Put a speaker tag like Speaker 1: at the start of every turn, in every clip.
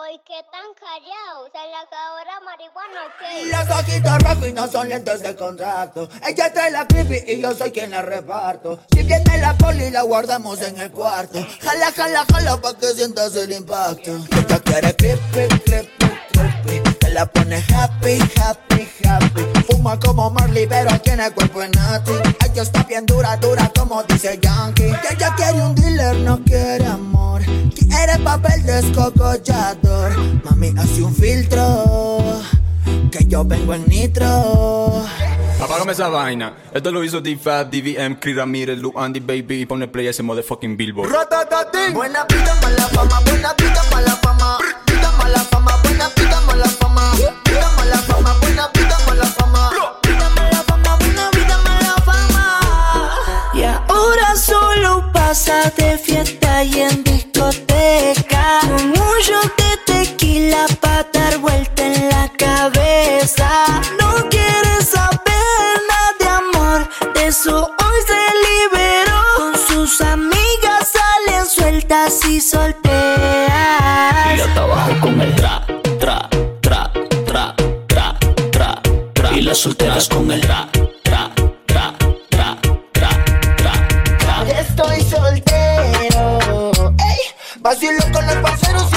Speaker 1: ¿Por qué tan callados? ¿Se le acabó la marihuana o qué?
Speaker 2: Las ojitos rojos y no son lentes de contacto. Ella trae la creepy y yo soy quien la reparto. Si viene la poli, la guardamos en el cuarto. Jala, jala, jala pa' que sientas el impacto. Ella quiere creepy, creepy, creepy. Te la pone happy, happy, happy. Fuma como Marley, pero tiene cuerpo en nati. Ella está bien dura, dura, como dice Yankee. Ella quiere un dealer, no quiere amor. Papel descogollador. Mami, hace un filtro. Que yo vengo en nitro.
Speaker 3: Apágame esa vaina. Esto lo hizo D-Fab, DVM, Chris Ramirez, Lu Andy Baby. Y pone play a ese motherfucking billboard.
Speaker 2: Ratatatín. Buena vida, mala fama, buena vida, mala fama. Vida, mala fama, buena vida, mala fama. Vida, mala fama, buena vida, mala fama. Vida, mala fama, buena vida, mala fama.
Speaker 4: Y ahora solo pasa de fiesta y en Sus amigas salen sueltas y solteras.
Speaker 5: Y yo trabajo con el tra, tra, tra, tra, tra, tra, tra. Y las solteras con el tra, tra, tra, tra, tra, tra, tra.
Speaker 2: Estoy soltero. Ey, vacilo con los parceros,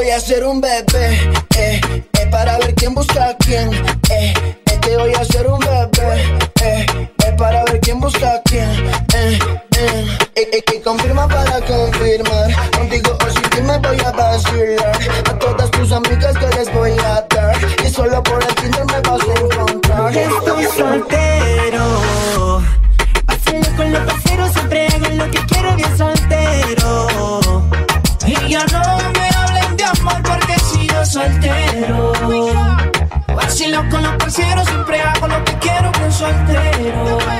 Speaker 2: voy a hacer un bebé, eh, eh, para ver quién busca a quién. Eh, eh, te voy a hacer un bebé, eh, eh, para ver quién busca a quién. Eh, eh, eh, confirma para confirmar. Contigo o sin ti me voy a vacilar. A todas tus amigas que les voy a dar. Y solo por el Tinder me vas a encontrar.
Speaker 4: Estoy soltero. Vacilo con los parceros, siempre hago lo que quiero, bien soltero. Soltero. Vacilo con los parceros, siempre hago lo que quiero, bien soltero.